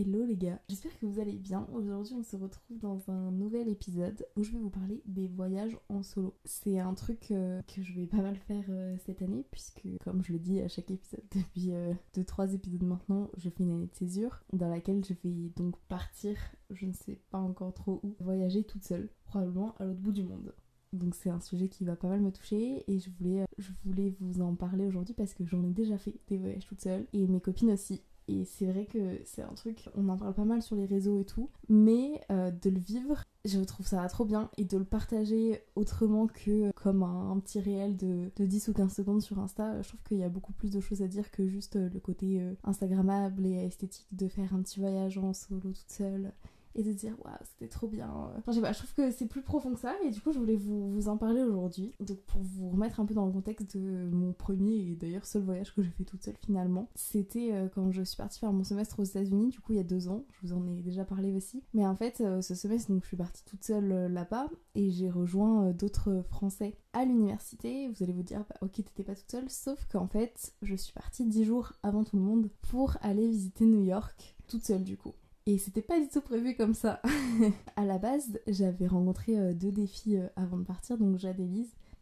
Hello les gars, j'espère que vous allez bien. Aujourd'hui on se retrouve dans un nouvel épisode où je vais vous parler des voyages en solo. C'est un truc euh, que je vais pas mal faire euh, cette année puisque comme je le dis à chaque épisode depuis 2-3 épisodes maintenant, je fais une année de césure dans laquelle je vais donc partir, je ne sais pas encore trop où, voyager toute seule, probablement à l'autre bout du monde. Donc c'est un sujet qui va pas mal me toucher et je voulais, je voulais vous en parler aujourd'hui parce que j'en ai déjà fait des voyages toute seule et mes copines aussi. Et c'est vrai que c'est un truc, on en parle pas mal sur les réseaux et tout, mais euh, de le vivre, je trouve ça trop bien. Et de le partager autrement que comme un, petit réel de, 10 ou 15 secondes sur Insta, je trouve qu'il y a beaucoup plus de choses à dire que juste le côté euh, Instagrammable et esthétique de faire un petit voyage en solo toute seule et de dire waouh c'était trop bien. Je trouve que c'est plus profond que ça et du coup je voulais vous, vous en parler aujourd'hui. Donc pour vous remettre un peu dans le contexte de mon premier et d'ailleurs seul voyage que j'ai fait toute seule finalement, c'était euh, quand je suis partie faire mon semestre aux États-Unis, du coup il y a deux ans, je vous en ai déjà parlé aussi. Mais en fait euh, ce semestre donc je suis partie toute seule euh, là-bas et j'ai rejoint d'autres Français à l'université. Vous allez vous dire bah, ok t'étais pas toute seule, sauf qu'en fait je suis partie dix jours avant tout le monde pour aller visiter New York toute seule du coup. Et c'était pas du tout prévu comme ça. à la base, j'avais rencontré euh, deux défis euh, avant de partir, donc Jade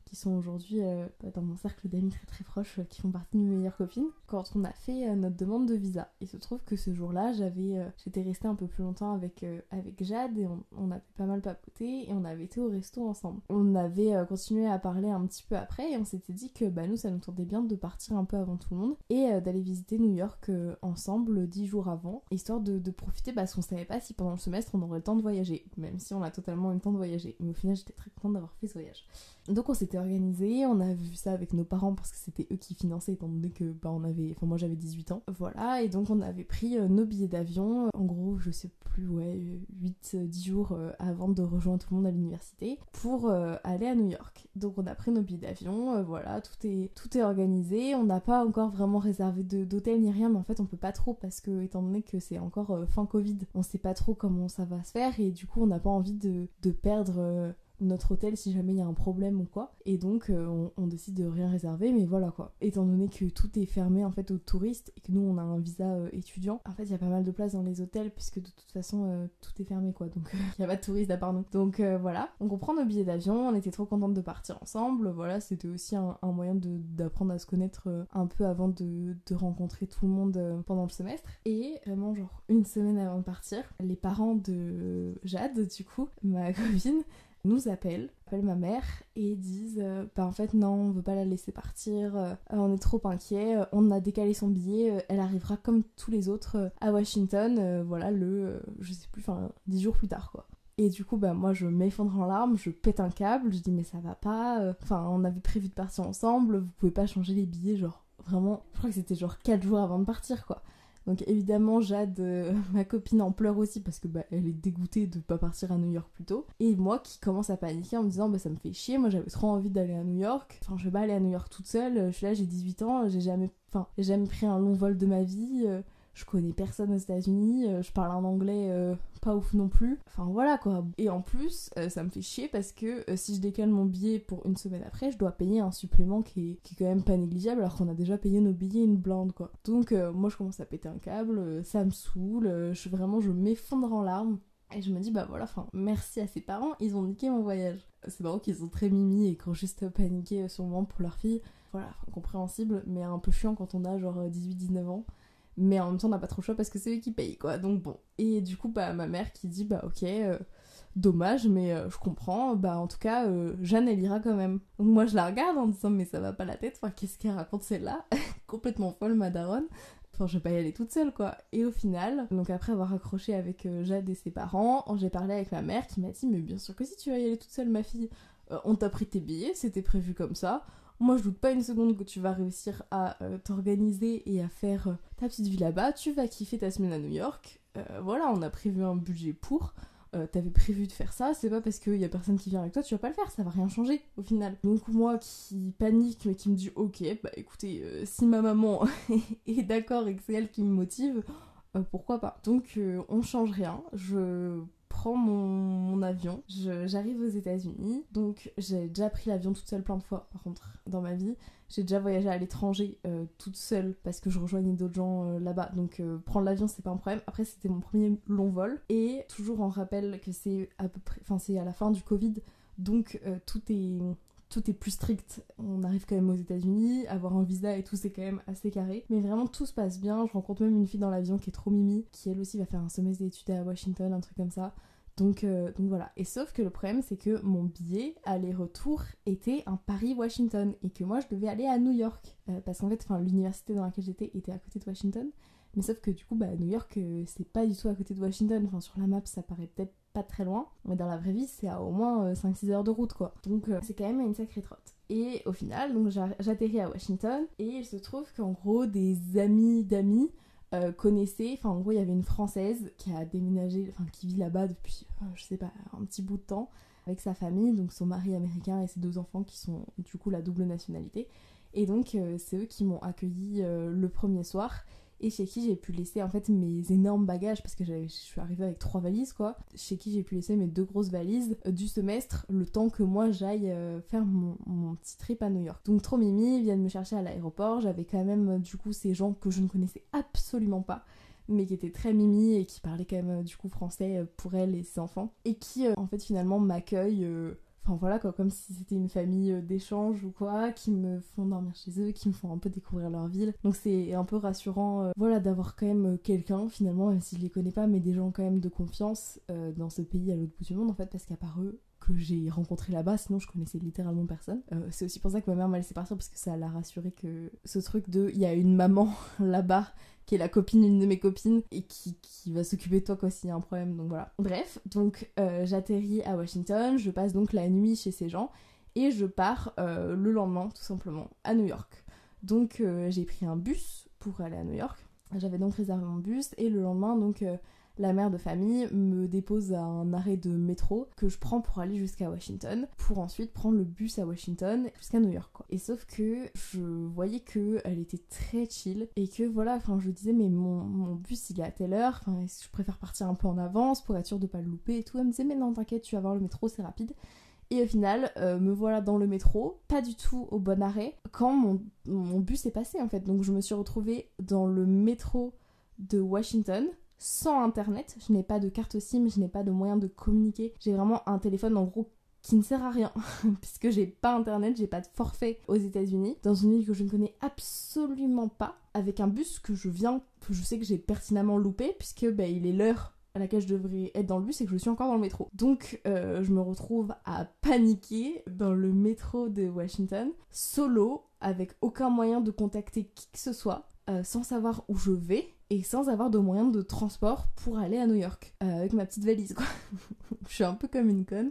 qui sont aujourd'hui euh, dans mon cercle d'amis très très proches, euh, qui font partie de mes meilleures copines, quand on a fait euh, notre demande de visa. Il se trouve que ce jour-là, j'avais, j'étais restée un peu plus longtemps avec, avec Jade et on, on, avait pas mal papoté et on avait été au resto ensemble. On avait continué à parler un petit peu après et on s'était dit que bah, nous, ça nous tournait bien de partir un peu avant tout le monde et d'aller visiter New York ensemble dix jours avant, histoire de, de profiter parce qu'on savait pas si pendant le semestre on aurait le temps de voyager, même si on a totalement eu le temps de voyager. Mais au final, j'étais très contente d'avoir fait ce voyage. Donc on s'était organisé, on a vu ça avec nos parents parce que c'était eux qui finançaient étant donné que bah on avait enfin moi j'avais 18 ans. Voilà, et donc on avait pris euh, nos billets d'avion en gros, je sais plus ouais, 8 10 jours euh, avant de rejoindre tout le monde à l'université pour euh, aller à New York. Donc on a pris nos billets d'avion, voilà, tout est tout est organisé, on n'a pas encore vraiment réservé d'hôtel ni rien, mais en fait on peut pas trop parce que étant donné que c'est encore fin Covid, on sait pas trop comment ça va se faire et du coup on n'a pas envie de, de perdre notre hôtel si jamais il y a un problème ou quoi. Et donc euh, on, décide de rien réserver, mais voilà quoi. Étant donné que tout est fermé en fait aux touristes et que nous on a un visa euh, étudiant, en fait il y a pas mal de places dans les hôtels puisque de toute façon euh, tout est fermé quoi. Donc il n'y a pas de touristes à part nous. Donc voilà, donc on prend nos billets d'avion, on était trop contente de partir ensemble. Voilà, c'était aussi un, moyen d'apprendre à se connaître un peu avant de, de rencontrer tout le monde pendant le semestre. Et vraiment genre une semaine avant de partir, les parents de Jade du coup, ma copine, nous appellent, appellent ma mère et disent euh, bah en fait non on veut pas la laisser partir, euh, on est trop inquiet, euh, on a décalé son billet, elle arrivera comme tous les autres à Washington, voilà le je sais plus enfin 10 jours plus tard quoi. Et du coup, bah, moi, je m'effondre en larmes, je pète un câble, je dis, mais ça va pas. Enfin, on avait prévu de partir ensemble, vous pouvez pas changer les billets, genre, vraiment. Je crois que c'était genre 4 jours avant de partir, quoi. Donc évidemment, Jade, euh, ma copine, en pleure aussi parce que bah, elle est dégoûtée de pas partir à New York plus tôt. Et moi qui commence à paniquer en me disant bah ça me fait chier, moi j'avais trop envie d'aller à New York. Enfin, je vais pas aller à New York toute seule. Je suis là, j'ai 18 ans, j'ai jamais, jamais pris un long vol de ma vie. Euh, je connais personne aux États-Unis, euh, je parle un anglais pas ouf non plus. Enfin voilà quoi. Et en plus, euh, ça me fait chier parce que si je décale mon billet pour une semaine après, je dois payer un supplément qui est, qui est quand même pas négligeable alors qu'on a déjà payé nos billets une blinde quoi. Donc moi je commence à péter un câble, ça me saoule, je vraiment je m'effondre en larmes. Et je me dis, bah voilà, enfin, merci à ses parents, ils ont niqué mon voyage. C'est marrant qu'ils sont très mimi et qu'ils ont juste paniqué sûrement pour leur fille. Voilà, compréhensible, mais un peu chiant quand on a genre 18-19 ans mais en même temps on n'a pas trop le choix parce que c'est eux qui payent quoi. Donc bon. Et du coup bah ma mère qui dit bah ok euh, dommage mais euh, je comprends. Bah en tout cas euh, Jeanne elle ira quand même. Donc moi je la regarde en disant mais ça va pas la tête. Qu'est-ce qu'elle raconte celle-là? Complètement folle ma daronne. Enfin, je vais pas y aller toute seule, quoi. Et au final, donc après avoir accroché avec Jade et ses parents, j'ai parlé avec ma mère qui m'a dit Mais bien sûr que si tu vas y aller toute seule, ma fille, on t'a pris tes billets, c'était prévu comme ça. Moi, je doute pas une seconde que tu vas réussir à euh, t'organiser et à faire euh, ta petite vie là-bas. Tu vas kiffer ta semaine à New York. Euh, voilà, on a prévu un budget pour. T'avais prévu de faire ça, c'est pas parce qu'il y a personne qui vient avec toi, tu vas pas le faire, ça va rien changer au final. Donc moi qui panique mais qui me dit ok, bah écoutez, si ma maman est d'accord et que c'est elle qui me motive, pourquoi pas. Donc on change rien, je prends mon, avion, j'arrive aux États-Unis. Donc j'ai déjà pris l'avion toute seule plein de fois, par contre, dans ma vie. J'ai déjà voyagé à l'étranger euh, toute seule parce que je rejoignais d'autres gens euh, là-bas. Donc euh, prendre l'avion, c'est pas un problème. Après, c'était mon premier long vol. Et toujours en rappel que c'est à peu près. Enfin, c'est à la fin du Covid. Donc tout est tout est plus strict. On arrive quand même aux États-Unis, avoir un visa et tout, c'est quand même assez carré. Mais vraiment, tout se passe bien. Je rencontre même une fille dans l'avion qui est trop mimi, qui elle aussi va faire un semestre d'études à Washington, un truc comme ça. Donc, euh, voilà. Et sauf que le problème, c'est que mon billet aller-retour était un Paris-Washington et que moi, je devais aller à New York. Euh, parce qu'en fait, l'université dans laquelle j'étais était à côté de Washington. Mais sauf que du coup, bah, New York, euh, c'est pas du tout à côté de Washington. Enfin, sur la map, ça paraît peut-être pas très loin. Mais dans la vraie vie, c'est à au moins 5-6 heures de route, quoi. Donc, c'est quand même une sacrée trotte. Et au final, donc j'atterris à Washington et il se trouve qu'en gros, des amis d'amis euh, connaissaient, enfin en gros il y avait une française qui a déménagé, enfin qui vit là-bas depuis, euh, je sais pas, un petit bout de temps avec sa famille, donc son mari américain et ses deux enfants qui sont du coup la double nationalité. Et donc euh, c'est eux qui m'ont accueilli le premier soir et chez qui j'ai pu laisser en fait mes énormes bagages parce que je suis arrivée avec trois valises quoi. Chez qui j'ai pu laisser mes deux grosses valises euh, du semestre le temps que moi j'aille euh, faire mon, petit trip à New York. Donc trop mimi viennent me chercher à l'aéroport. J'avais quand même euh, du coup ces gens que je ne connaissais absolument pas mais qui étaient très mimi et qui parlaient quand même du coup français pour elle et ses enfants et qui en fait finalement m'accueillent Enfin voilà quoi, comme si c'était une famille euh, d'échange ou quoi, qui me font dormir chez eux, qui me font un peu découvrir leur ville. Donc c'est un peu rassurant, euh, voilà, d'avoir quand même euh, quelqu'un finalement, même si je les connais pas, mais des gens quand même de confiance dans ce pays à l'autre bout du monde en fait, parce qu'à part eux, que j'ai rencontré là-bas, sinon je connaissais littéralement personne. c'est aussi pour ça que ma mère m'a laissé partir parce que ça l'a rassuré que ce truc de il y a une maman là-bas qui est la copine d'une de mes copines et qui, qui va s'occuper de toi quoi s'il y a un problème donc voilà. Bref donc euh, j'atterris à Washington je passe donc la nuit chez ces gens et je pars euh, le lendemain tout simplement à New York. Donc euh, j'ai pris un bus pour aller à New York. J'avais donc réservé mon bus et le lendemain donc la mère de famille me dépose à un arrêt de métro que je prends pour aller jusqu'à Washington, pour ensuite prendre le bus à Washington jusqu'à New York. Et sauf que je voyais que elle était très chill et que voilà, enfin je disais mais mon, bus il est à telle heure, enfin je préfère partir un peu en avance pour être sûr de pas le louper et tout? Elle me disait mais non t'inquiète tu vas voir le métro c'est rapide. Et au final, euh, me voilà dans le métro, pas du tout au bon arrêt, quand mon, mon bus est passé en fait. Donc je me suis retrouvée dans le métro de Washington, sans internet. Je n'ai pas de carte SIM, je n'ai pas de moyen de communiquer. J'ai vraiment un téléphone en gros qui ne sert à rien puisque j'ai pas internet, j'ai pas de forfait aux États-Unis dans une ville que je ne connais absolument pas avec un bus que je viens que je sais que j'ai pertinemment loupé puisque bah, il est l'heure à laquelle je devrais être dans le bus et que je suis encore dans le métro. Donc euh, je me retrouve à paniquer dans le métro de Washington, solo, avec aucun moyen de contacter qui que ce soit, euh, sans savoir où je vais et sans avoir de moyens de transport pour aller à New York euh, avec ma petite valise quoi. je suis un peu comme une conne.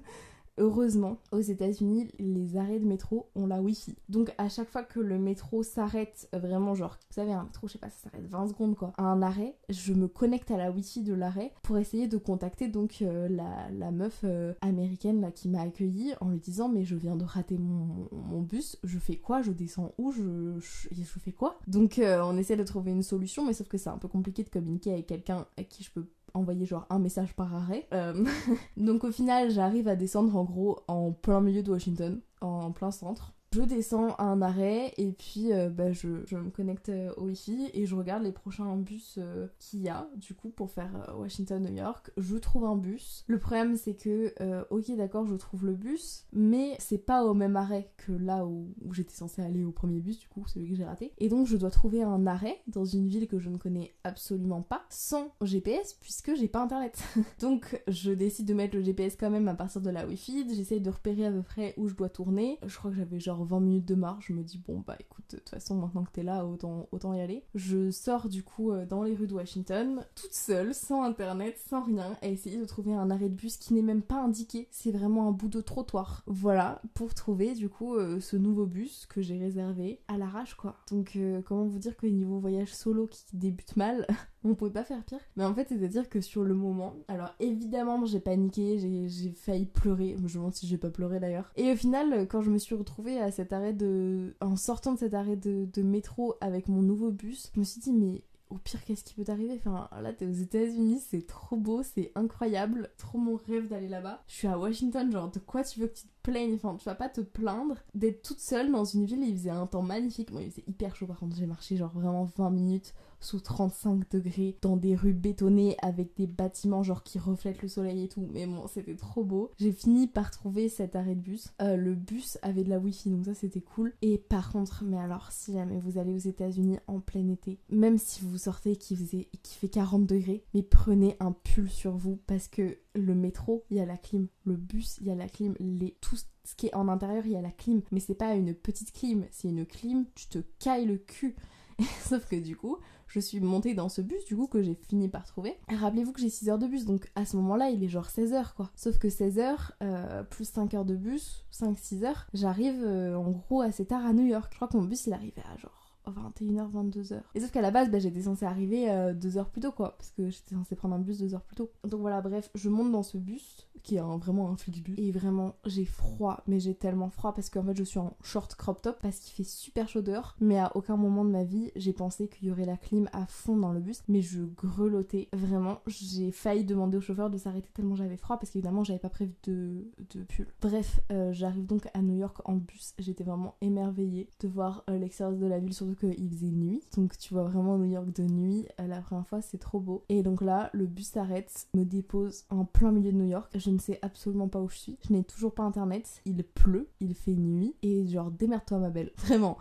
Heureusement, aux États-Unis, les arrêts de métro ont la Wi-Fi. Donc à chaque fois que le métro s'arrête, euh, vraiment genre, vous savez, un métro, je sais pas, ça s'arrête 20 secondes quoi, à un arrêt, je me connecte à la Wi-Fi de l'arrêt pour essayer de contacter donc euh, la, meuf euh, américaine là qui m'a accueilli en lui disant mais je viens de rater mon, bus, je fais quoi, je descends où, je, je, je fais quoi? Donc on essaie de trouver une solution, mais sauf que c'est un peu compliqué de communiquer avec quelqu'un à qui je peux envoyer genre un message par arrêt. Euh, donc au final, j'arrive à descendre en gros en plein milieu de Washington, en plein centre je descends à un arrêt et puis euh, bah, je, me connecte euh, au wifi et je regarde les prochains bus euh, qu'il y a du coup pour faire Washington-New York. Je trouve un bus. Le problème c'est que, ok d'accord, je trouve le bus, mais c'est pas au même arrêt que là où, j'étais censée aller au premier bus, du coup, celui que j'ai raté. Et donc je dois trouver un arrêt dans une ville que je ne connais absolument pas, sans GPS, puisque j'ai pas internet. donc je décide de mettre le GPS quand même à partir de la wifi, j'essaye de repérer à peu près où je dois tourner. Je crois que j'avais genre 20 minutes de marche, je me dis bon bah écoute, de toute façon maintenant que t'es là, autant, autant y aller. Je sors du coup euh, dans les rues de Washington, toute seule, sans internet, sans rien, à essayer de trouver un arrêt de bus qui n'est même pas indiqué, c'est vraiment un bout de trottoir. Voilà, pour trouver du coup euh, ce nouveau bus que j'ai réservé à l'arrache quoi. Donc euh, comment vous dire que niveau voyage solo qui débute mal, on pouvait pas faire pire. Mais en fait, c'est-à-dire que sur le moment, alors évidemment, j'ai paniqué, j'ai failli pleurer. Je me demande si j'ai pas pleuré d'ailleurs. Et au final, quand je me suis retrouvée à cet arrêt de. En sortant de cet arrêt de, de métro avec mon nouveau bus, je me suis dit, mais au pire, qu'est-ce qui peut t'arriver? Enfin, là, t'es aux États-Unis, c'est trop beau, c'est incroyable, trop mon rêve d'aller là-bas. Je suis à Washington, genre, de quoi tu veux que tu te plaignes? Enfin, tu vas pas te plaindre d'être toute seule dans une ville, il faisait un temps magnifique. Moi, il faisait hyper chaud, par contre, j'ai marché genre vraiment 20 minutes sous 35 degrés dans des rues bétonnées avec des bâtiments genre qui reflètent le soleil et tout. Mais bon, c'était trop beau. J'ai fini par trouver cet arrêt de bus. Euh, le bus avait de la wifi donc ça c'était cool. Et par contre, mais alors si jamais vous allez aux États-Unis en plein été, même si vous sortez qui, faisait, qui fait 40 degrés, mais prenez un pull sur vous parce que le métro, il y a la clim. Le bus, il y a la clim. Les, tout ce qui est en intérieur, il y a la clim. Mais c'est pas une petite clim, c'est une clim, tu te cailles le cul. Sauf que du coup, je suis montée dans ce bus du coup que j'ai fini par trouver. Rappelez-vous que j'ai 6 heures de bus, donc à ce moment-là, il est genre 16 heures quoi. Sauf que 16 heures, euh, plus 5 heures de bus, 5-6 heures, j'arrive euh, en gros assez tard à New York. Je crois que mon bus il arrivait à genre 21h, 22h. Et sauf qu'à la base, bah, j'étais censée arriver euh, deux heures plus tôt, quoi. Parce que j'étais censée prendre un bus deux heures plus tôt. Donc voilà, bref, je monte dans ce bus, qui est vraiment un Flixbus. Et vraiment, j'ai froid, mais j'ai tellement froid parce qu'en fait, je suis en short crop top parce qu'il fait super chaud dehors. Mais à aucun moment de ma vie, j'ai pensé qu'il y aurait la clim à fond dans le bus. Mais je grelottais, vraiment. J'ai failli demander au chauffeur de s'arrêter tellement j'avais froid parce qu'évidemment, j'avais pas prévu de, de pull. Bref, euh, j'arrive donc à New York en bus. J'étais vraiment émerveillée de voir euh, l'extérieur de la ville, surtout qu'il faisait nuit. Donc tu vois vraiment New York de nuit. Euh, la première fois, c'est trop beau. Et donc là, le bus s'arrête, me dépose en plein milieu de New York. Je ne sais absolument pas où je suis. Je n'ai toujours pas internet. Il pleut, il fait nuit. Et genre, démerde-toi, ma belle. Vraiment.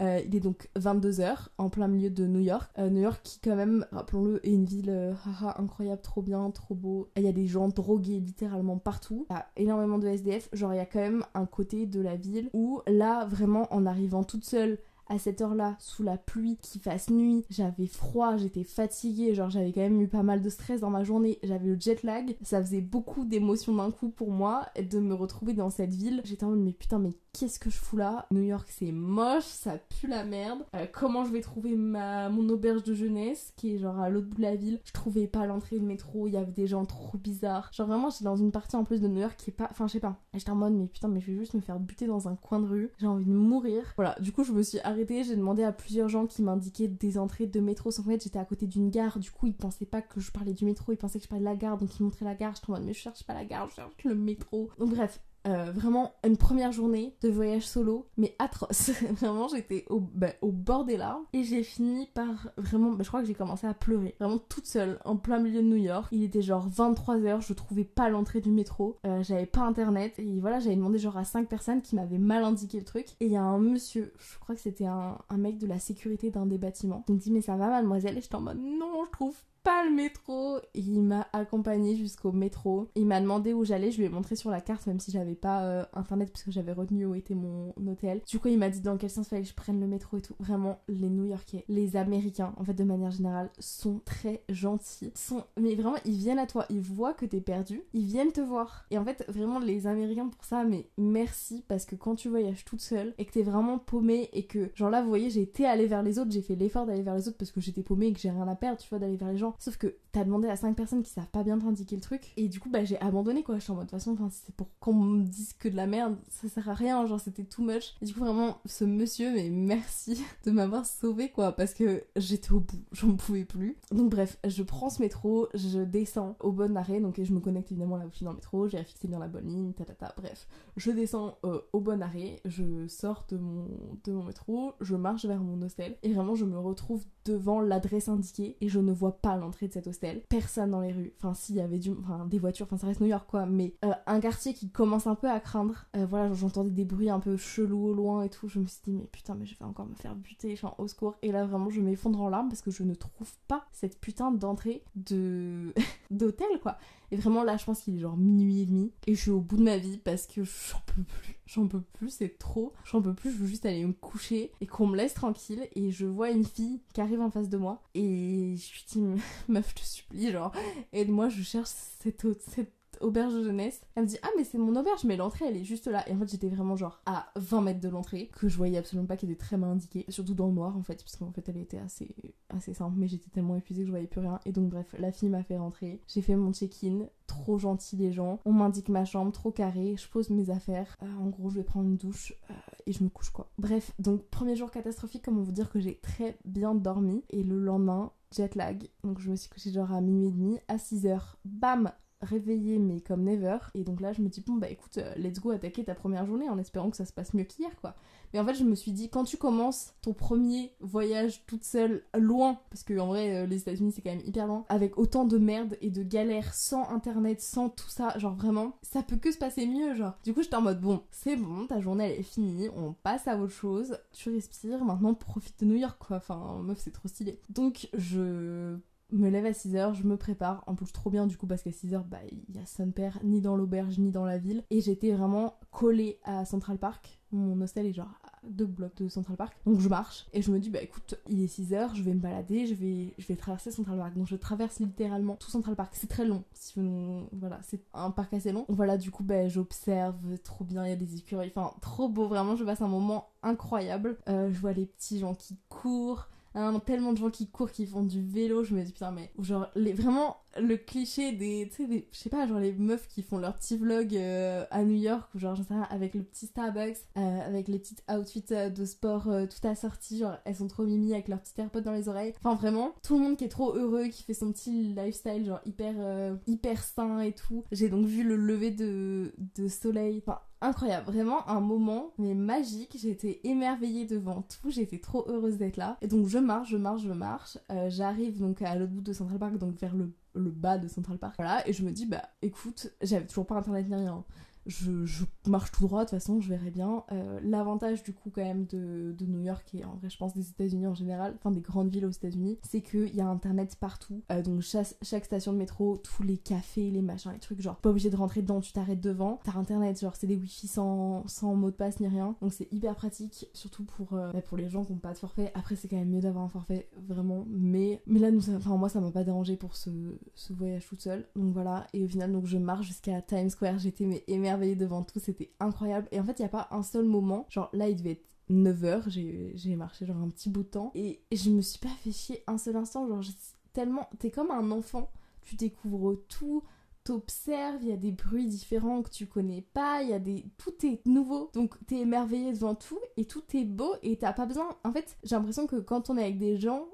Euh, il est donc 22h en plein milieu de New York. Euh, New York qui, quand même, rappelons-le, est une ville incroyable, trop bien, trop beau. Il y a des gens drogués littéralement partout. Il y a énormément de SDF. Genre, il y a quand même un côté de la ville où là, vraiment, en arrivant toute seule à cette heure-là, sous la pluie, qu'il fasse nuit, j'avais froid, j'étais fatiguée, genre j'avais quand même eu pas mal de stress dans ma journée, j'avais le jet lag, ça faisait beaucoup d'émotions d'un coup pour moi de me retrouver dans cette ville. J'étais en mode mais putain mais qu'est-ce que je fous là? New York c'est moche, ça pue la merde. Euh, comment je vais trouver ma mon auberge de jeunesse qui est genre à l'autre bout de la ville? Je trouvais pas l'entrée de métro, il y avait des gens trop bizarres. Genre vraiment j'étais dans une partie en plus de New York qui est pas, enfin je sais pas. J'étais en mode mais putain mais je vais juste me faire buter dans un coin de rue. J'ai envie de mourir. Voilà, du coup je me suis j'ai demandé à plusieurs gens qui m'indiquaient des entrées de métro. Sans fait, j'étais à côté d'une gare, du coup, ils pensaient pas que je parlais du métro, ils pensaient que je parlais de la gare, donc ils montraient la gare. Je en mais je cherche pas la gare, je cherche le métro. Donc, bref, euh, vraiment une première journée de voyage solo, mais atroce. vraiment, j'étais au, bah, au bord des larmes et j'ai fini par vraiment, bah, je crois que j'ai commencé à pleurer, vraiment toute seule, en plein milieu de New York. Il était genre 23h, je trouvais pas l'entrée du métro, euh, j'avais pas internet et voilà, j'avais demandé genre à 5 personnes qui m'avaient mal indiqué le truc. Et il y a un monsieur, je crois que c'était un, un mec de la sécurité d'un des bâtiments, qui me dit Mais ça va, mademoiselle? Et j'étais en mode Non, je trouve pas le métro. Il m'a accompagné jusqu'au métro. Il m'a demandé où j'allais. Je lui ai montré sur la carte, même si j'avais pas euh, internet, parce que j'avais retenu où était mon hôtel. Du coup, il m'a dit dans quel sens fallait que je prenne le métro et tout. Vraiment, les New-Yorkais, les Américains, en fait, de manière générale, sont très gentils. Sont... Mais vraiment, ils viennent à toi. Ils voient que t'es perdu. Ils viennent te voir. Et en fait, vraiment, les Américains pour ça, mais merci, parce que quand tu voyages toute seule et que t'es vraiment paumé et que, genre là, vous voyez, j'ai été aller vers les autres, j'ai fait l'effort d'aller vers les autres parce que j'étais paumé et que j'ai rien à perdre, tu vois, d'aller vers les gens. Sauf que t'as demandé à 5 personnes qui savent pas bien t'indiquer le truc. Et du coup, bah j'ai abandonné quoi. Je suis en mode de toute façon, c'est pour qu'on me dise que de la merde, ça sert à rien. Genre, c'était too much. Et du coup, vraiment, ce monsieur, mais merci de m'avoir sauvé quoi. Parce que j'étais au bout, j'en pouvais plus. Donc, bref, je prends ce métro, je descends au bon arrêt. Donc, je me connecte évidemment là où je dans le métro. J'ai fixé bien la bonne ligne, ta Bref, je descends euh, au bon arrêt, je sors de mon, de mon métro, je marche vers mon hostel. Et vraiment, je me retrouve devant l'adresse indiquée et je ne vois pas de cet hostel. Personne dans les rues. Enfin, s'il y avait du, enfin, des voitures, enfin, ça reste New York quoi, mais euh, un quartier qui commence un peu à craindre. Euh, voilà, j'entendais des bruits un peu chelous au loin et tout. Je me suis dit, mais putain, mais je vais encore me faire buter, enfin, au secours. Et là, vraiment, je m'effondre en larmes parce que je ne trouve pas cette putain d'entrée de d'hôtel quoi. Et vraiment, là, je pense qu'il est genre minuit et demi. Et je suis au bout de ma vie parce que j'en peux plus. J'en peux plus, c'est trop, j'en peux plus, je veux juste aller me coucher et qu'on me laisse tranquille. Et je vois une fille qui arrive en face de moi. Et je suis dit, meuf, je te supplie, genre, aide-moi, je cherche cette, cette auberge de jeunesse. Elle me dit Ah, mais c'est mon auberge, mais l'entrée elle est juste là. Et en fait, j'étais vraiment genre à 20 mètres de l'entrée, que je voyais absolument pas, qui était très mal indiquée, surtout dans le noir en fait, parce qu'en fait elle était assez, assez simple, mais j'étais tellement épuisée que je voyais plus rien. Et donc, bref, la fille m'a fait rentrer. J'ai fait mon check-in, trop gentil les gens. On m'indique ma chambre, trop carré, je pose mes affaires. Euh, en gros, je vais prendre une douche euh, et je me couche quoi. Bref, donc premier jour catastrophique, comment vous dire que j'ai très bien dormi. Et le lendemain, jet lag. Donc je me suis couchée genre à minuit et demi. À 6h, bam, réveillée mais comme never. Et donc là, je me dis, bon bah écoute, euh, let's go attaquer ta première journée en espérant que ça se passe mieux qu'hier quoi. Mais en fait, je me suis dit, quand tu commences ton premier voyage toute seule, loin, parce que en vrai, euh, les États-Unis c'est quand même hyper loin, avec autant de merde et de galères, sans internet, sans tout ça, genre vraiment, ça peut que se passer mieux, genre. Du coup, j'étais en mode, bon, c'est bon, ta journée elle est finie, on passe à autre chose, tu respires, maintenant profite de New York quoi. Enfin, meuf, c'est trop stylé. Donc, je me lève à 6h, je me prépare, en plus trop bien du coup parce qu'à 6h bah il y a son père ni dans l'auberge ni dans la ville et j'étais vraiment collée à Central Park. Mon hostel est genre à deux blocs de Central Park. Donc je marche et je me dis bah écoute, il est 6h, je vais me balader, je vais je vais traverser Central Park. Donc je traverse littéralement tout Central Park. C'est très long. Si voilà, c'est un parc assez long. Voilà, du coup bah j'observe trop bien, il y a des écureuils, enfin trop beau vraiment, je passe un moment incroyable. Euh, je vois les petits gens qui courent Hein, tellement de gens qui courent, qui font du vélo, je me dis putain mais genre les, vraiment le cliché des, tu sais, je sais pas, genre les meufs qui font leur petit vlog euh, à New York, ou genre, j'en sais rien, avec le petit Starbucks, euh, avec les petites outfits euh, de sport tout assortis, genre, elles sont trop mimi avec leurs petits AirPods dans les oreilles. Enfin, vraiment, tout le monde qui est trop heureux, qui fait son petit lifestyle, genre, hyper, hyper sain et tout. J'ai donc vu le lever de, de soleil. Enfin, incroyable, vraiment un moment mais magique. Été émerveillée devant tout, j'étais trop heureuse d'être là. Et donc je marche, je marche, je marche. J'arrive donc à l'autre bout de Central Park, donc vers le le bas de Central Park. Voilà, et je me dis, bah écoute, j'avais toujours pas internet ni rien je, marche tout droit, de toute façon, je verrai bien. Euh, l'avantage, du coup, quand même, de, New York et en vrai, je pense des États-Unis en général, enfin des grandes villes aux États-Unis, c'est qu'il y a internet partout. Euh, donc, chaque, station de métro, tous les cafés, les machins, les trucs, genre, pas obligé de rentrer dedans, tu t'arrêtes devant. T'as internet, genre, c'est des wifi sans, mot de passe ni rien. Donc, c'est hyper pratique, surtout pour, euh, bah, pour les gens qui n'ont pas de forfait. Après, c'est quand même mieux d'avoir un forfait, vraiment. Mais, mais là, nous, enfin, moi, ça m'a pas dérangé pour ce, ce voyage toute seule. Donc, voilà. Et au final, donc, je marche jusqu'à Times Square. J'étais mais émerveillée devant tout, c'était incroyable. Et en fait, il n'y a pas un seul moment, genre là, il devait être 9h, j'ai marché genre un petit bout de temps, et je me suis pas fait chier un seul instant, genre tellement, t'es comme un enfant, tu découvres tout, t'observes, il y a des bruits différents que tu connais pas, il y a des tout est nouveau. Donc t'es émerveillé devant tout et tout est beau et t'as pas besoin. En fait, j'ai l'impression que quand on est avec des gens,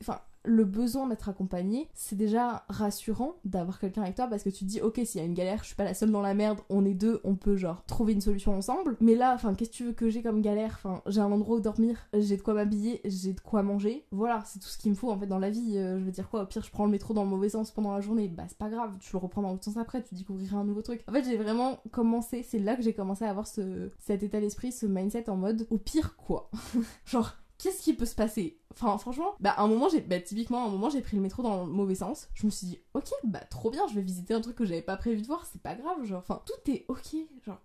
enfin le besoin d'être accompagné, c'est déjà rassurant d'avoir quelqu'un avec toi parce que tu te dis ok s'il y a une galère, je suis pas la seule dans la merde, on est deux, on peut genre trouver une solution ensemble. Mais là, enfin qu'est-ce que tu veux que j'ai comme galère? Enfin j'ai un endroit où dormir, j'ai de quoi m'habiller, j'ai de quoi manger. Voilà, c'est tout ce qu'il me faut en fait dans la vie. Euh, je veux dire quoi Au pire je prends le métro dans le mauvais sens pendant la journée, bah c'est pas grave, tu le reprends dans l'autre sens après, tu découvriras un nouveau truc. En fait j'ai vraiment commencé, c'est là que j'ai commencé à avoir ce cet état d'esprit, ce mindset en mode au pire quoi. genre qu'est-ce qui peut se passer? Enfin, franchement, bah, à un moment, j'ai, bah, typiquement, à un moment, j'ai pris le métro dans le mauvais sens. Je me suis dit, ok, bah, trop bien, je vais visiter un truc que j'avais pas prévu de voir, c'est pas grave, genre, enfin, tout est ok, genre,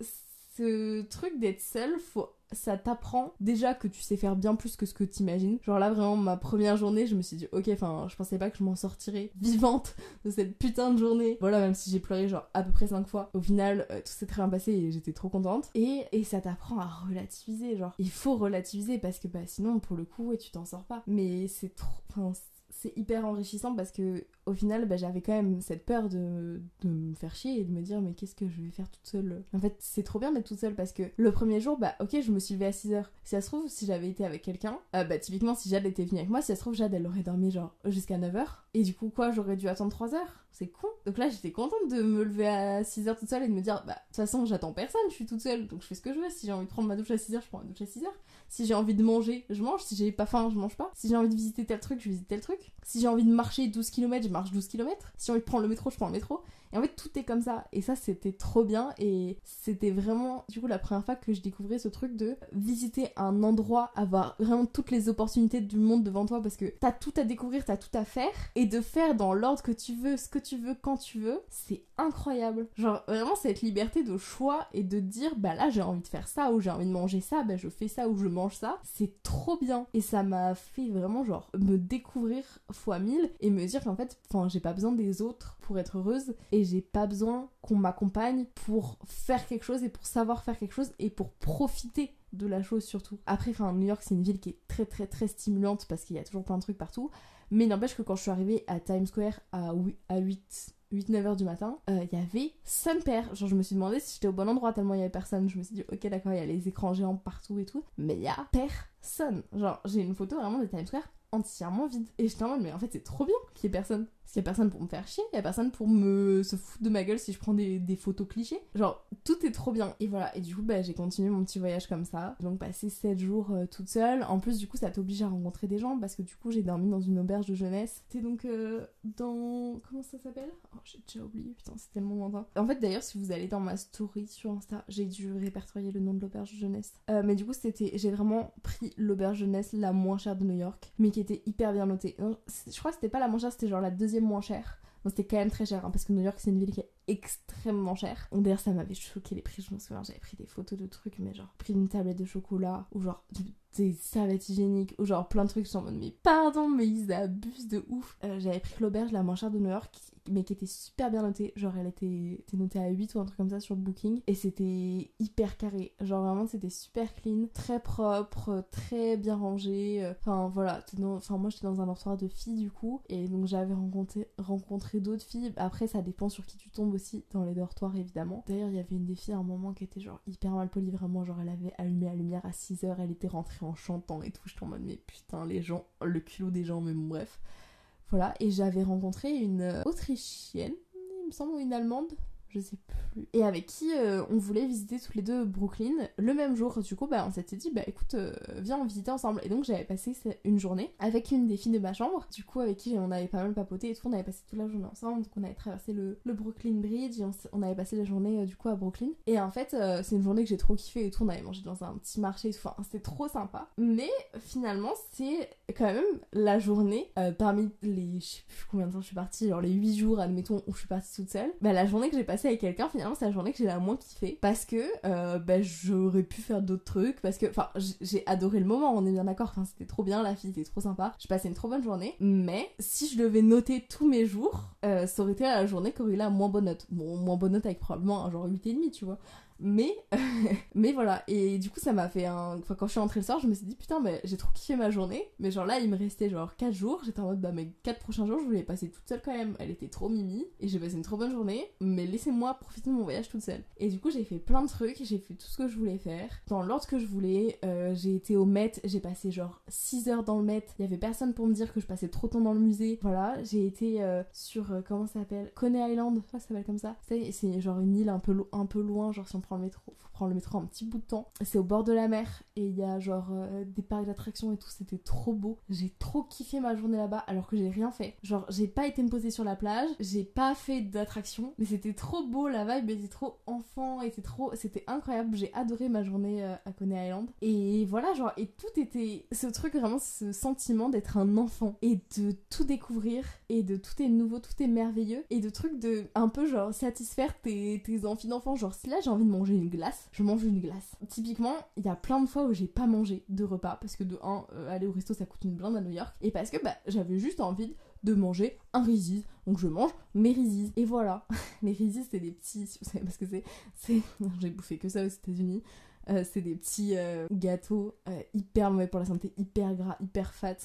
ce truc d'être seul, faut ça t'apprend déjà que tu sais faire bien plus que ce que t'imagines. Genre là vraiment ma première journée, je me suis dit ok, enfin je pensais pas que je m'en sortirais vivante de cette putain de journée. Voilà, même si j'ai pleuré genre à peu près 5 fois, au final euh, tout s'est très bien passé et j'étais trop contente. Et, et ça t'apprend à relativiser, genre il faut relativiser parce que bah sinon pour le coup et tu t'en sors pas. Mais c'est trop, c'est hyper enrichissant parce que au final bah, j'avais quand même cette peur de, me faire chier et de me dire mais qu'est-ce que je vais faire toute seule? En fait c'est trop bien d'être toute seule parce que le premier jour bah ok je me suis levée à 6h si ça se trouve si j'avais été avec quelqu'un euh, bah typiquement si Jade était venue avec moi si ça se trouve Jade elle aurait dormi genre jusqu'à 9h et du coup quoi j'aurais dû attendre 3 h c'est con. Donc là j'étais contente de me lever à 6h toute seule et de me dire bah de toute façon j'attends personne je suis toute seule donc je fais ce que je veux. Si j'ai envie de prendre ma douche à 6h je prends ma douche à 6h si j'ai envie de manger je mange. Si j'ai pas faim je mange pas. Si j'ai envie de visiter tel truc je visite tel truc si j'ai envie de marcher 12 km, je marche 12 km. Si j'ai envie de prendre le métro, je prends le métro. Et en fait, tout est comme ça. Et ça, c'était trop bien. Et c'était vraiment, du coup, la première fois que je découvrais ce truc de visiter un endroit, avoir vraiment toutes les opportunités du monde devant toi parce que t'as tout à découvrir, t'as tout à faire. Et de faire dans l'ordre que tu veux, ce que tu veux, quand tu veux, c'est incroyable. Genre, vraiment, cette liberté de choix et de dire, bah là, j'ai envie de faire ça ou j'ai envie de manger ça, bah je fais ça ou je mange ça. C'est trop bien. Et ça m'a fait vraiment, genre, me découvrir fois mille et me dire qu'en fait, enfin, j'ai pas besoin des autres pour être heureuse j'ai pas besoin qu'on m'accompagne pour faire quelque chose et pour savoir faire quelque chose et pour profiter de la chose surtout. Après, New York, c'est une ville qui est très très très stimulante parce qu'il y a toujours plein de trucs partout. Mais n'empêche que quand je suis arrivée à Times Square à 8, 8-9 h du matin, euh, il y avait son père. Genre, je me suis demandé si j'étais au bon endroit tellement il y avait personne. Je me suis dit, ok, d'accord, il y a les écrans géants partout et tout. Mais il y a personne. Genre, j'ai une photo vraiment de Times Square entièrement vide. Et j'étais en mode, mais en fait, c'est trop bien qu'il y ait personne. Parce qu'il y a personne pour me faire chier, il y a personne pour me se foutre de ma gueule si je prends des, photos clichés. Genre, tout est trop bien. Et voilà, et du coup, bah, j'ai continué mon petit voyage comme ça. Donc, passé 7 jours euh, toute seule. En plus, du coup, ça t'oblige à rencontrer des gens parce que du coup, j'ai dormi dans une auberge de jeunesse. C'était donc euh, dans. Comment ça s'appelle? Oh, j'ai déjà oublié, putain, c'est tellement lointain. En fait, d'ailleurs, si vous allez dans ma story sur Insta, j'ai dû répertorier le nom de l'auberge de jeunesse. Euh, mais du coup, c'était. J'ai vraiment pris l'auberge jeunesse la moins chère de New York, mais qui était hyper bien notée. Je crois que c'était pas la moins chère, c'était genre la deuxième moins chère. Donc c'était quand même très cher, hein, parce que New York c'est une ville qui est extrêmement chère. D'ailleurs ça m'avait choqué les prix, je me souviens, j'avais pris des photos de trucs, mais genre pris une tablette de chocolat, ou genre des serviettes hygiéniques, ou genre plein de trucs, je suis en mode mais pardon, mais ils abusent de ouf. Euh, j'avais pris l'auberge la moins chère de New York, mais qui était super bien notée. Genre, elle était, notée à 8 ou un truc comme ça sur booking. Et c'était hyper carré. Genre, vraiment, c'était super clean, très propre, très bien rangé. Enfin, voilà. Enfin, moi, j'étais dans un dortoir de filles, du coup. Et donc, j'avais rencontré, rencontré d'autres filles. Après, ça dépend sur qui tu tombes aussi dans les dortoirs, évidemment. D'ailleurs, il y avait une des filles à un moment qui était genre hyper mal polie, vraiment. Genre, elle avait allumé la lumière à 6 heures. Elle était rentrée en chantant et tout. J'étais en mode, mais putain, les gens, le culot des gens, mais bon, bref. Voilà, et j'avais rencontré une euh, Autrichienne, il me semble, ou une Allemande, je sais plus. Et avec qui euh, on voulait visiter tous les deux Brooklyn le même jour. Du coup, bah, on s'était dit, bah écoute, euh, viens, visiter ensemble. Et donc, j'avais passé une journée avec une des filles de ma chambre. Du coup, avec qui on avait pas mal papoté et tout. On avait passé toute la journée ensemble. Donc, on avait traversé le, Brooklyn Bridge et on, avait passé la journée euh, du coup à Brooklyn. Et en fait, c'est une journée que j'ai trop kiffé et tout. On avait mangé dans un petit marché et. Enfin, c'était trop sympa. Mais finalement, c'est quand même la journée parmi les. Je sais plus combien de temps je suis partie, genre les 8 jours, admettons, où je suis partie toute seule. Bah, la journée que j'ai passée avec quelqu'un, finalement, c'est la journée que j'ai la moins kiffé. Parce que euh, bah, j'aurais pu faire d'autres trucs. Parce que, enfin, j'ai adoré le moment, on est bien d'accord. Enfin, c'était trop bien, la fille était trop sympa. J'ai passé une trop bonne journée. Mais si je devais noter tous mes jours, euh, ça aurait été la journée qui aurait eu la moins bonne note. Bon, moins bonne note avec probablement un genre 8,5, tu vois. Mais, mais voilà, et du coup ça m'a fait un... Enfin quand je suis rentrée le soir, je me suis dit putain mais j'ai trop kiffé ma journée. Mais genre là il me restait genre 4 jours, j'étais en mode bah mes 4 prochains jours je voulais passer toute seule quand même. Elle était trop mimi et j'ai passé une trop bonne journée, mais laissez-moi profiter de mon voyage toute seule. Et du coup j'ai fait plein de trucs, j'ai fait tout ce que je voulais faire. Dans l'ordre que je voulais, euh, j'ai été au Met, j'ai passé genre 6 heures dans le Met. Il y avait personne pour me dire que je passais trop de temps dans le musée. Voilà, j'ai été euh, sur... Euh, comment ça s'appelle? Coney Island, ça s'appelle comme ça. C'est genre une île un peu, un peu loin, genre si on prend le métro, faut prendre le métro un petit bout de temps. C'est au bord de la mer et il y a genre euh, des parcs d'attractions et tout, c'était trop beau. J'ai trop kiffé ma journée là-bas alors que j'ai rien fait. Genre j'ai pas été me poser sur la plage, j'ai pas fait d'attractions, mais c'était trop beau, la vibe était trop enfant et c'était trop, c'était incroyable. J'ai adoré ma journée euh, à Coney Island et voilà genre et tout était ce truc vraiment ce sentiment d'être un enfant et de tout découvrir et de tout est nouveau, tout est merveilleux et de trucs de un peu genre satisfaire tes, tes envies d'enfant. Genre si là j'ai envie de une glace, je mange une glace. Typiquement, il y a plein de fois où j'ai pas mangé de repas parce que de 1, euh, aller au resto ça coûte une blinde à New York et parce que bah, j'avais juste envie de manger un Reese's. Donc je mange mes Reese's. Et voilà. les Reese's, c'est des petits, si vous savez parce que c'est. c'est... J'ai bouffé que ça aux États-Unis. Euh, c'est des petits euh, gâteaux euh, hyper mauvais pour la santé, hyper gras, hyper fat,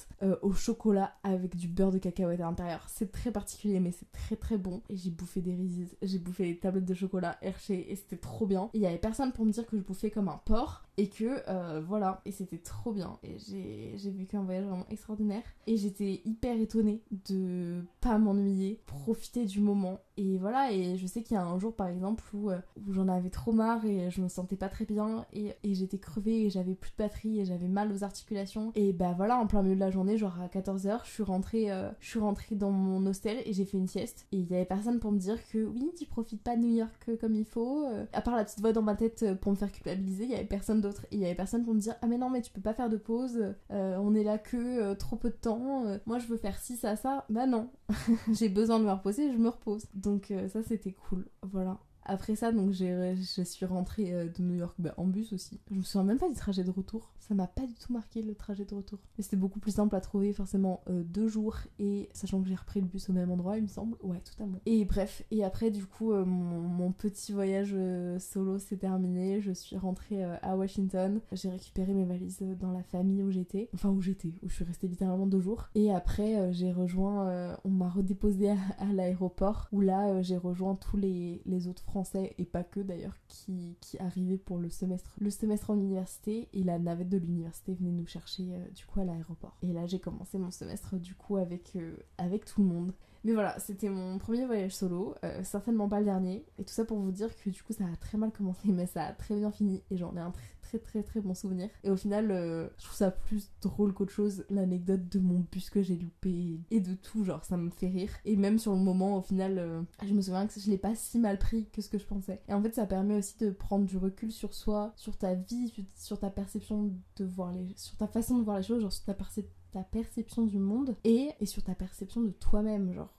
au chocolat avec du beurre de cacahuète à l'intérieur. C'est très particulier, mais c'est très très bon. Et j'ai bouffé des Reese's, j'ai bouffé des tablettes de chocolat Hershey et c'était trop bien. Il y avait personne pour me dire que je bouffais comme un porc et que voilà, et c'était trop bien. Et j'ai vécu un voyage vraiment extraordinaire. Et j'étais hyper étonnée de pas m'ennuyer, profiter du moment. Et voilà, et je sais qu'il y a un jour par exemple où, où j'en avais trop marre et je me sentais pas très bien et, j'étais crevée et j'avais plus de batterie et j'avais mal aux articulations. Et bah voilà, en plein milieu de la journée, genre à 14h, je suis rentrée, euh, je suis dans mon hostel et j'ai fait une sieste. Et il y avait personne pour me dire que oui, tu profites pas de New York euh, comme il faut. Euh. À part la petite voix dans ma tête pour me faire culpabiliser, il y avait personne d'autre. Et il y avait personne pour me dire ah mais non, mais tu peux pas faire de pause, on est là que trop peu de temps, moi je veux faire ci, ça, ça. Bah non, j'ai besoin de me reposer, je me repose. Donc ça c'était cool, voilà. Après ça, donc je suis rentrée euh, de New York bah, en bus aussi. Je me souviens même pas du trajet de retour. Ça m'a pas du tout marqué le trajet de retour. Mais c'était beaucoup plus simple à trouver, forcément euh, deux jours. Et sachant que j'ai repris le bus au même endroit, il me semble. Ouais, totalement. Et bref, et après, du coup, euh, mon, petit voyage solo s'est terminé. Je suis rentrée à Washington. J'ai récupéré mes valises dans la famille où j'étais. Enfin, où j'étais, où je suis restée littéralement deux jours. Et après, j'ai rejoint, on m'a redéposé à, l'aéroport. Où là, j'ai rejoint tous les, les autres français et pas que d'ailleurs qui, qui arrivaient pour le semestre, le semestre en université et la navette de l'université venait nous chercher euh, du coup à l'aéroport. Et là j'ai commencé mon semestre du coup avec, euh, avec tout le monde. Mais voilà, c'était mon premier voyage solo, euh, certainement pas le dernier. Et tout ça pour vous dire que du coup ça a très mal commencé, mais ça a très bien fini. Et j'en ai un très très très très bon souvenir. Et au final, euh, je trouve ça plus drôle qu'autre chose, l'anecdote de mon bus que j'ai loupé et de tout, genre ça me fait rire. Et même sur le moment, au final, euh, je me souviens que je l'ai pas si mal pris que ce que je pensais. Et en fait, ça permet aussi de prendre du recul sur soi, sur ta vie, sur ta perception de voir les... sur ta façon de voir les choses, genre sur ta perception ta perception du monde et, et sur ta perception de toi-même, genre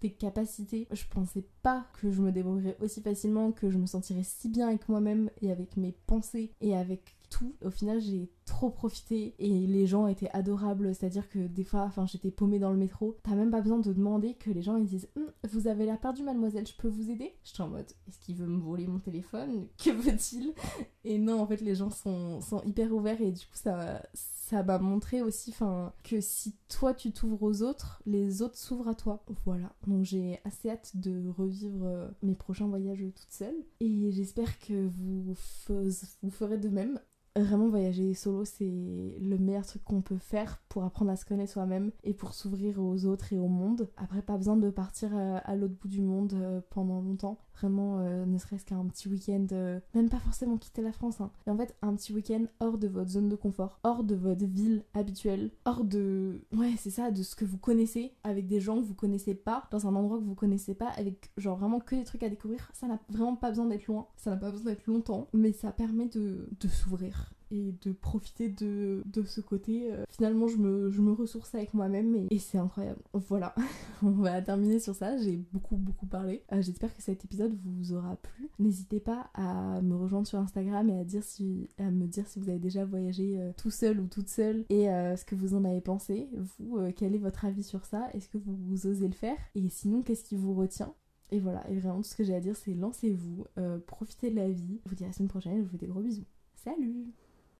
tes capacités. Je pensais pas que je me débrouillerais aussi facilement, que je me sentirais si bien avec moi-même et avec mes pensées et avec tout. Au final, j'ai trop profité et les gens étaient adorables. C'est-à-dire que des fois, enfin, j'étais paumée dans le métro. T'as même pas besoin de demander que les gens ils disent hum, Vous avez l'air perdu, mademoiselle, je peux vous aider? J'étais en mode Est-ce qu'il veut me voler mon téléphone? Que veut-il? Et non, en fait, les gens sont, sont hyper ouverts et du coup, ça ça m'a montré aussi que si toi tu t'ouvres aux autres, les autres s'ouvrent à toi. Voilà. Donc j'ai assez hâte de revivre euh, mes prochains voyages toute seule et j'espère que vous, vous ferez de même. Vraiment voyager solo c'est le meilleur truc qu'on peut faire pour apprendre à se connaître soi-même et pour s'ouvrir aux autres et au monde. Après pas besoin de partir euh, à l'autre bout du monde euh, pendant longtemps vraiment euh, ne serait-ce qu'un petit week-end, même pas forcément quitter la France, hein. mais en fait un petit week-end hors de votre zone de confort, hors de votre ville habituelle, hors de, ouais c'est ça, de ce que vous connaissez, avec des gens que vous connaissez pas, dans un endroit que vous connaissez pas, avec genre vraiment que des trucs à découvrir, ça n'a vraiment pas besoin d'être loin, ça n'a pas besoin d'être longtemps, mais ça permet de, de s'ouvrir et de profiter de, de ce côté. Euh, finalement, je me, je me ressource avec moi-même et, et c'est incroyable. Voilà, on va terminer sur ça. J'ai beaucoup, beaucoup parlé. J'espère que cet épisode vous aura plu. N'hésitez pas à me rejoindre sur Instagram et à, dire si, à me dire si vous avez déjà voyagé euh, tout seul ou toute seule et euh, ce que vous en avez pensé. Vous, euh, quel est votre avis sur ça? Est-ce que vous, vous, osez le faire? Et sinon, qu'est-ce qui vous retient? Et voilà, et vraiment tout ce que j'ai à dire c'est lancez-vous, profitez de la vie. Je vous dis à la semaine prochaine, je vous fais des gros bisous. Salut